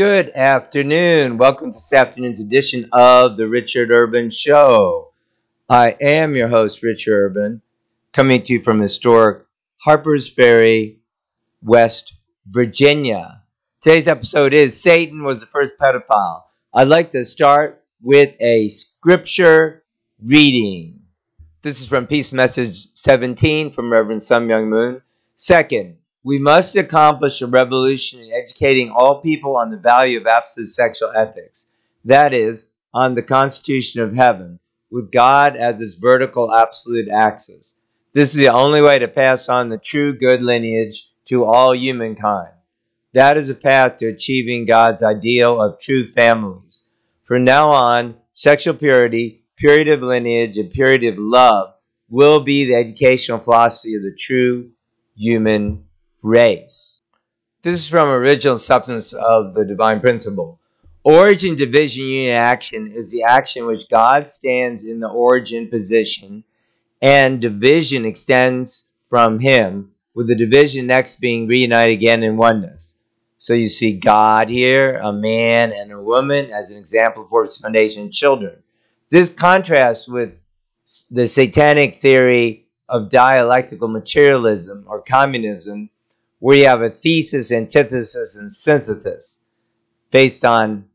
Good afternoon. Welcome to this afternoon's edition of the Richard Urban Show. I am your host, Richard Urban, coming to you from historic Harper's Ferry, West Virginia. Today's episode is Satan was the first pedophile. I'd like to start with a scripture reading. This is from Peace Message 17 from Reverend Sun Myung Moon. Second, we must accomplish a revolution in educating all people on the value of absolute sexual ethics. That is, on the constitution of heaven, with God as its vertical absolute axis. This is the only way to pass on the true good lineage to all humankind. That is a path to achieving God's ideal of true families. From now on, sexual purity, purity of lineage, and purity of love will be the educational philosophy of the true human race. This is from Original Substance of the Divine Principle. Origin, division, union, action is the action which God stands in the origin position, and division extends from Him, with the division next being reunited again in oneness. So you see God here, a man and a woman, as an example for its foundation children. This contrasts with the satanic theory of dialectical materialism or communism where you have a thesis, antithesis, and synthesis based on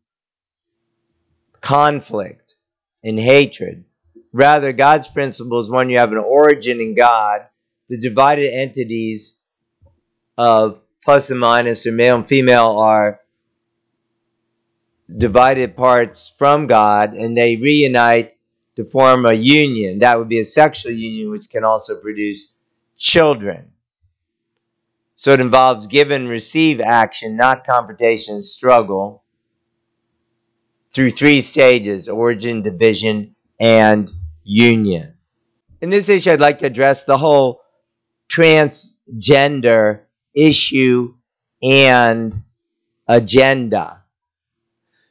conflict and hatred. Rather, God's principle is when you have an origin in God, the divided entities of plus and minus or male and female are divided parts from God and they reunite to form a union. That would be a sexual union, which can also produce children. So it involves give and receive action, not confrontation and struggle, through three stages origin, division, and union. In this issue, I'd like to address the whole transgender issue and agenda.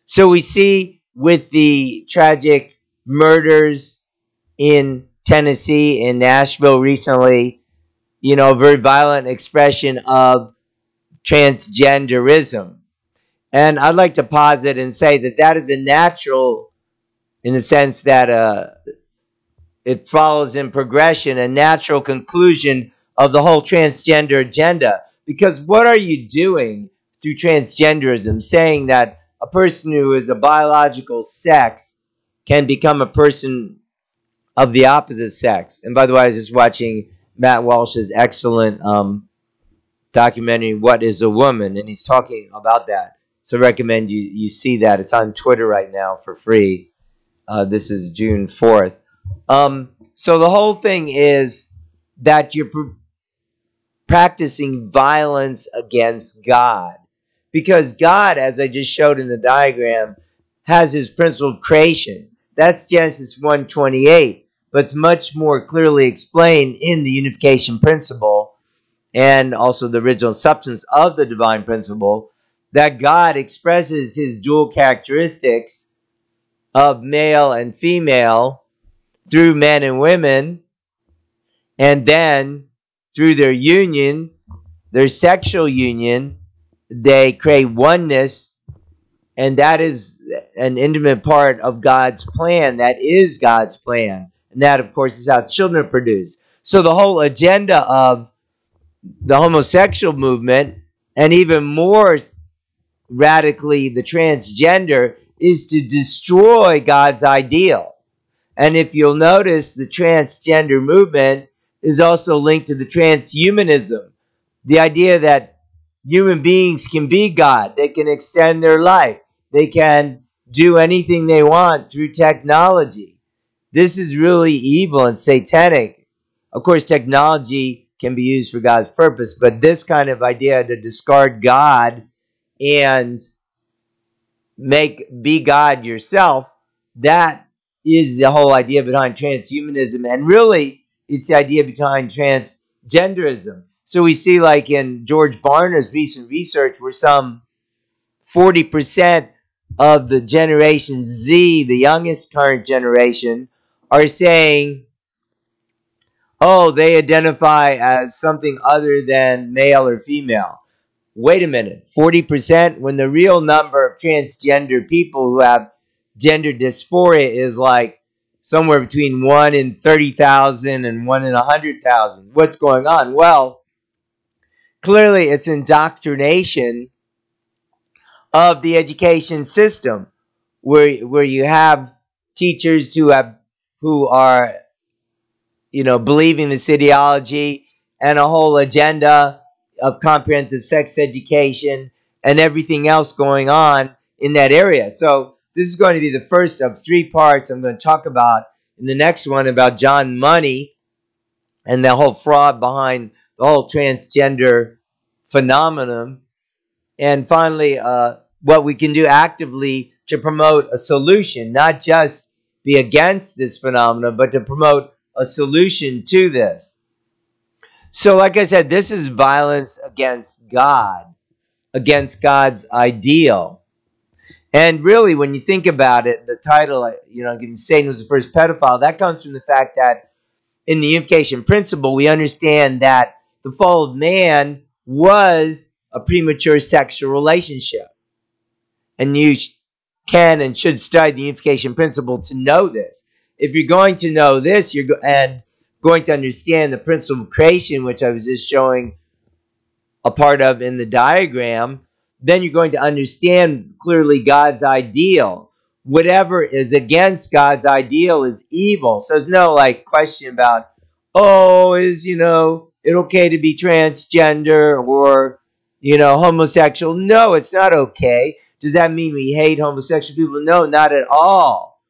So we see with the tragic murders in Tennessee, in Nashville recently, you know, very violent expression of transgenderism. And I'd like to posit and say that that is a natural, in the sense that uh, it follows in progression, a natural conclusion of the whole transgender agenda. Because what are you doing through transgenderism? Saying that a person who is a biological sex can become a person of the opposite sex. And by the way, I was just watching Matt Walsh's excellent um, documentary, What is a Woman? And he's talking about that. So I recommend you, you see that. It's on Twitter right now for free. Uh, this is June 4th. Um, so the whole thing is that you're pr- practicing violence against God. Because God, as I just showed in the diagram, has his principle of creation. That's Genesis 128 but it's much more clearly explained in the unification principle and also the original substance of the divine principle that God expresses his dual characteristics of male and female through men and women, and then through their union, their sexual union, they create oneness, and that is an intimate part of God's plan. That is God's plan. And that, of course, is how children are produced. So the whole agenda of the homosexual movement, and even more radically the transgender, is to destroy God's ideal. And if you'll notice, the transgender movement is also linked to the transhumanism, the idea that human beings can be God, they can extend their life, they can do anything they want through technology. This is really evil and satanic. Of course, technology can be used for God's purpose, but this kind of idea to discard God and make be God yourself, that is the whole idea behind transhumanism. And really, it's the idea behind transgenderism. So we see, like in George Barna's recent research, where some 40% of the Generation Z, the youngest current generation, are saying, oh, they identify as something other than male or female. wait a minute, 40% when the real number of transgender people who have gender dysphoria is like somewhere between 1 in 30,000 and 1 in 100,000. What's going on? Well, clearly it's indoctrination of the education system where where you have teachers who have who are you know believing this ideology and a whole agenda of comprehensive sex education and everything else going on in that area. So this is going to be the first of three parts I'm going to talk about in the next one about John Money and the whole fraud behind the whole transgender phenomenon. And finally, uh, what we can do actively to promote a solution, not just be against this phenomenon, but to promote a solution to this. So, like I said, this is violence against God, against God's ideal. And really, when you think about it, the title, you know, Satan was the first pedophile, that comes from the fact that in the unification principle, we understand that the fall of man was a premature sexual relationship. And you can and should study the unification principle to know this. If you're going to know this, you're go- and going to understand the principle of creation, which I was just showing a part of in the diagram, then you're going to understand clearly God's ideal. Whatever is against God's ideal is evil. So there's no like question about, oh, is you know it okay to be transgender or you know homosexual? No, it's not okay. Does that mean we hate homosexual people? No, not at all.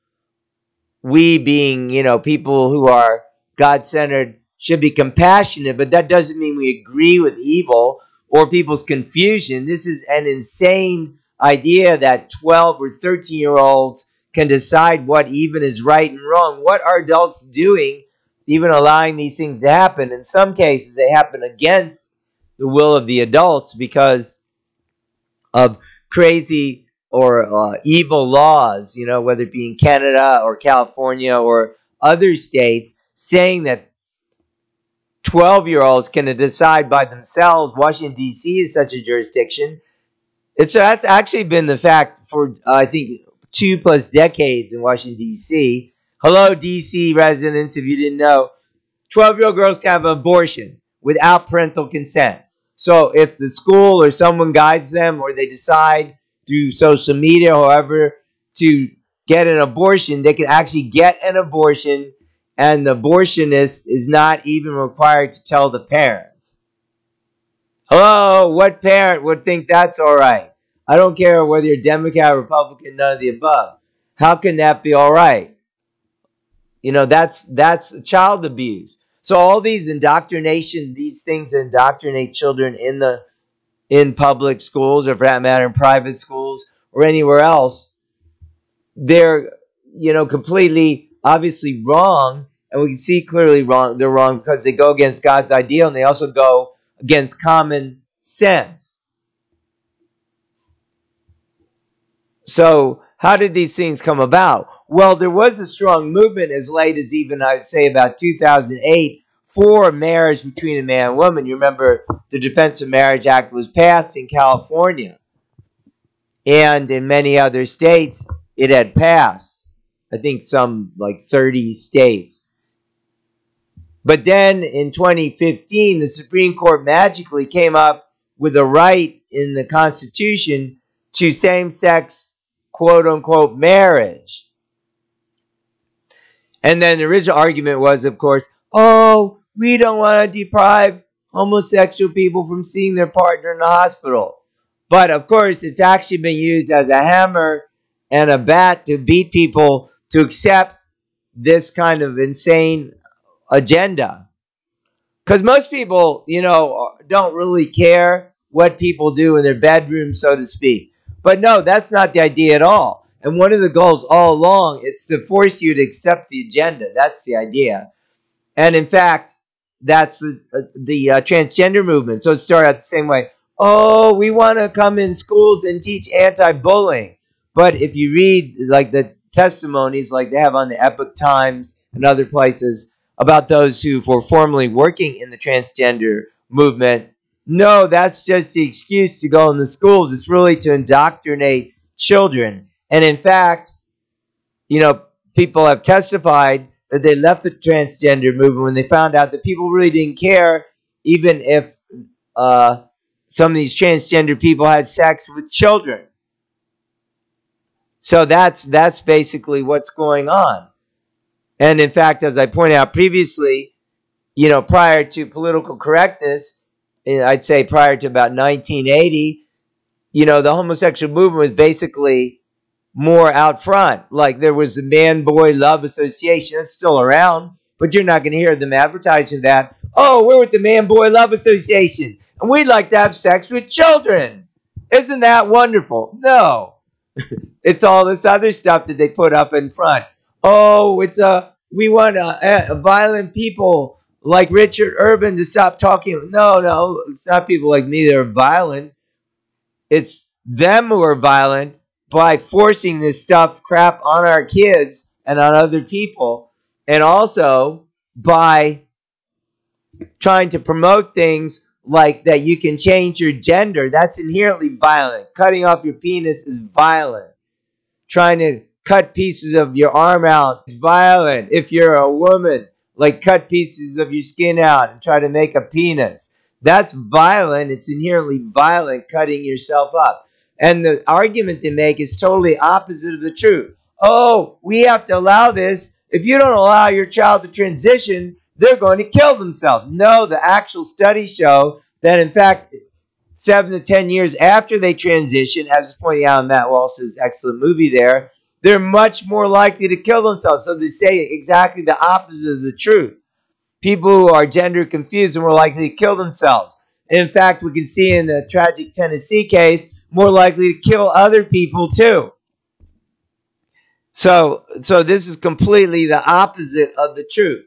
We being, you know, people who are God centered should be compassionate, but that doesn't mean we agree with evil or people's confusion. This is an insane idea that 12 or 13 year olds can decide what even is right and wrong. What are adults doing, even allowing these things to happen? In some cases, they happen against the will of the adults because of crazy or uh, evil laws, you know, whether it be in Canada or California or other states, saying that 12 year olds can decide by themselves. Washington, D.C. is such a jurisdiction. It's that's actually been the fact for uh, I think two plus decades in Washington D.C. Hello, D.C. residents, if you didn't know, 12 year old girls can have an abortion without parental consent. So if the school or someone guides them or they decide through social media, however, to get an abortion, they can actually get an abortion and the abortionist is not even required to tell the parents. Hello, what parent would think that's all right? I don't care whether you're Democrat, Republican, none of the above. How can that be all right? You know, that's that's child abuse. So all these indoctrination, these things that indoctrinate children in the in public schools, or for that matter, in private schools or anywhere else, they're you know completely obviously wrong, and we can see clearly wrong. They're wrong because they go against God's ideal, and they also go against common sense. So, how did these things come about? Well, there was a strong movement as late as even I'd say about 2008 for marriage between a man and woman. You remember the Defense of Marriage Act was passed in California, and in many other states it had passed. I think some like 30 states. But then in 2015, the Supreme Court magically came up with a right in the Constitution to same sex quote unquote marriage. And then the original argument was, of course, oh, we don't want to deprive homosexual people from seeing their partner in the hospital. But of course, it's actually been used as a hammer and a bat to beat people to accept this kind of insane agenda. Because most people, you know, don't really care what people do in their bedroom, so to speak. But no, that's not the idea at all. And one of the goals all along is to force you to accept the agenda. That's the idea. And in fact, that's the, uh, the uh, transgender movement. So it started out the same way. Oh, we want to come in schools and teach anti-bullying. But if you read like the testimonies, like they have on the Epoch Times and other places about those who were formerly working in the transgender movement, No, that's just the excuse to go in the schools. It's really to indoctrinate children. And in fact, you know, people have testified that they left the transgender movement when they found out that people really didn't care, even if uh, some of these transgender people had sex with children. So that's that's basically what's going on. And in fact, as I pointed out previously, you know, prior to political correctness, I'd say prior to about 1980, you know, the homosexual movement was basically more out front. Like there was the Man Boy Love Association, it's still around, but you're not going to hear them advertising that. Oh, we're with the Man Boy Love Association, and we'd like to have sex with children. Isn't that wonderful? No. it's all this other stuff that they put up in front. Oh, it's a we want a, eh, a violent people like Richard Urban to stop talking. No, no, it's not people like me that are violent. It's them who are violent by forcing this stuff crap on our kids and on other people, and also by trying to promote things like that you can change your gender. That's inherently violent. Cutting off your penis is violent. Trying to cut pieces of your arm out is violent. If you're a woman, like cut pieces of your skin out and try to make a penis. That's violent. It's inherently violent cutting yourself up. And the argument they make is totally opposite of the truth. Oh, we have to allow this. If you don't allow your child to transition, they're going to kill themselves. No, the actual studies show that, in fact, seven to ten years after they transition, as was pointed out in Matt Walsh's excellent movie there, they're much more likely to kill themselves. So they say exactly the opposite of the truth. People who are gender confused are more likely to kill themselves. in fact, we can see in the tragic Tennessee case, more likely to kill other people too. So, so this is completely the opposite of the truth.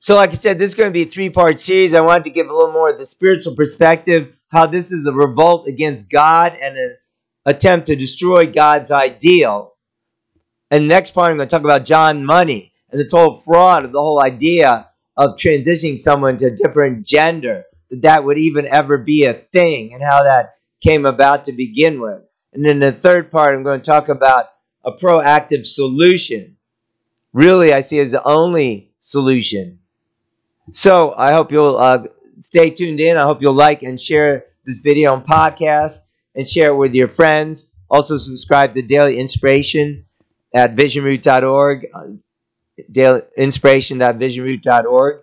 So, like I said, this is going to be a three part series. I wanted to give a little more of the spiritual perspective, how this is a revolt against God and an attempt to destroy God's ideal. And next part, I'm going to talk about John Money and the total fraud of the whole idea of transitioning someone to a different gender, that that would even ever be a thing, and how that came about to begin with. And then the third part, I'm going to talk about a proactive solution. Really, I see as the only solution. So I hope you'll uh, stay tuned in. I hope you'll like and share this video and podcast and share it with your friends. Also, subscribe to Daily Inspiration at visionroot.org, uh, daily inspiration.visionroot.org.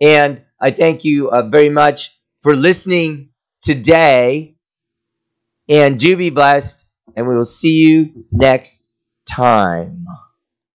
And I thank you uh, very much for listening today. And do be blessed, and we will see you next time.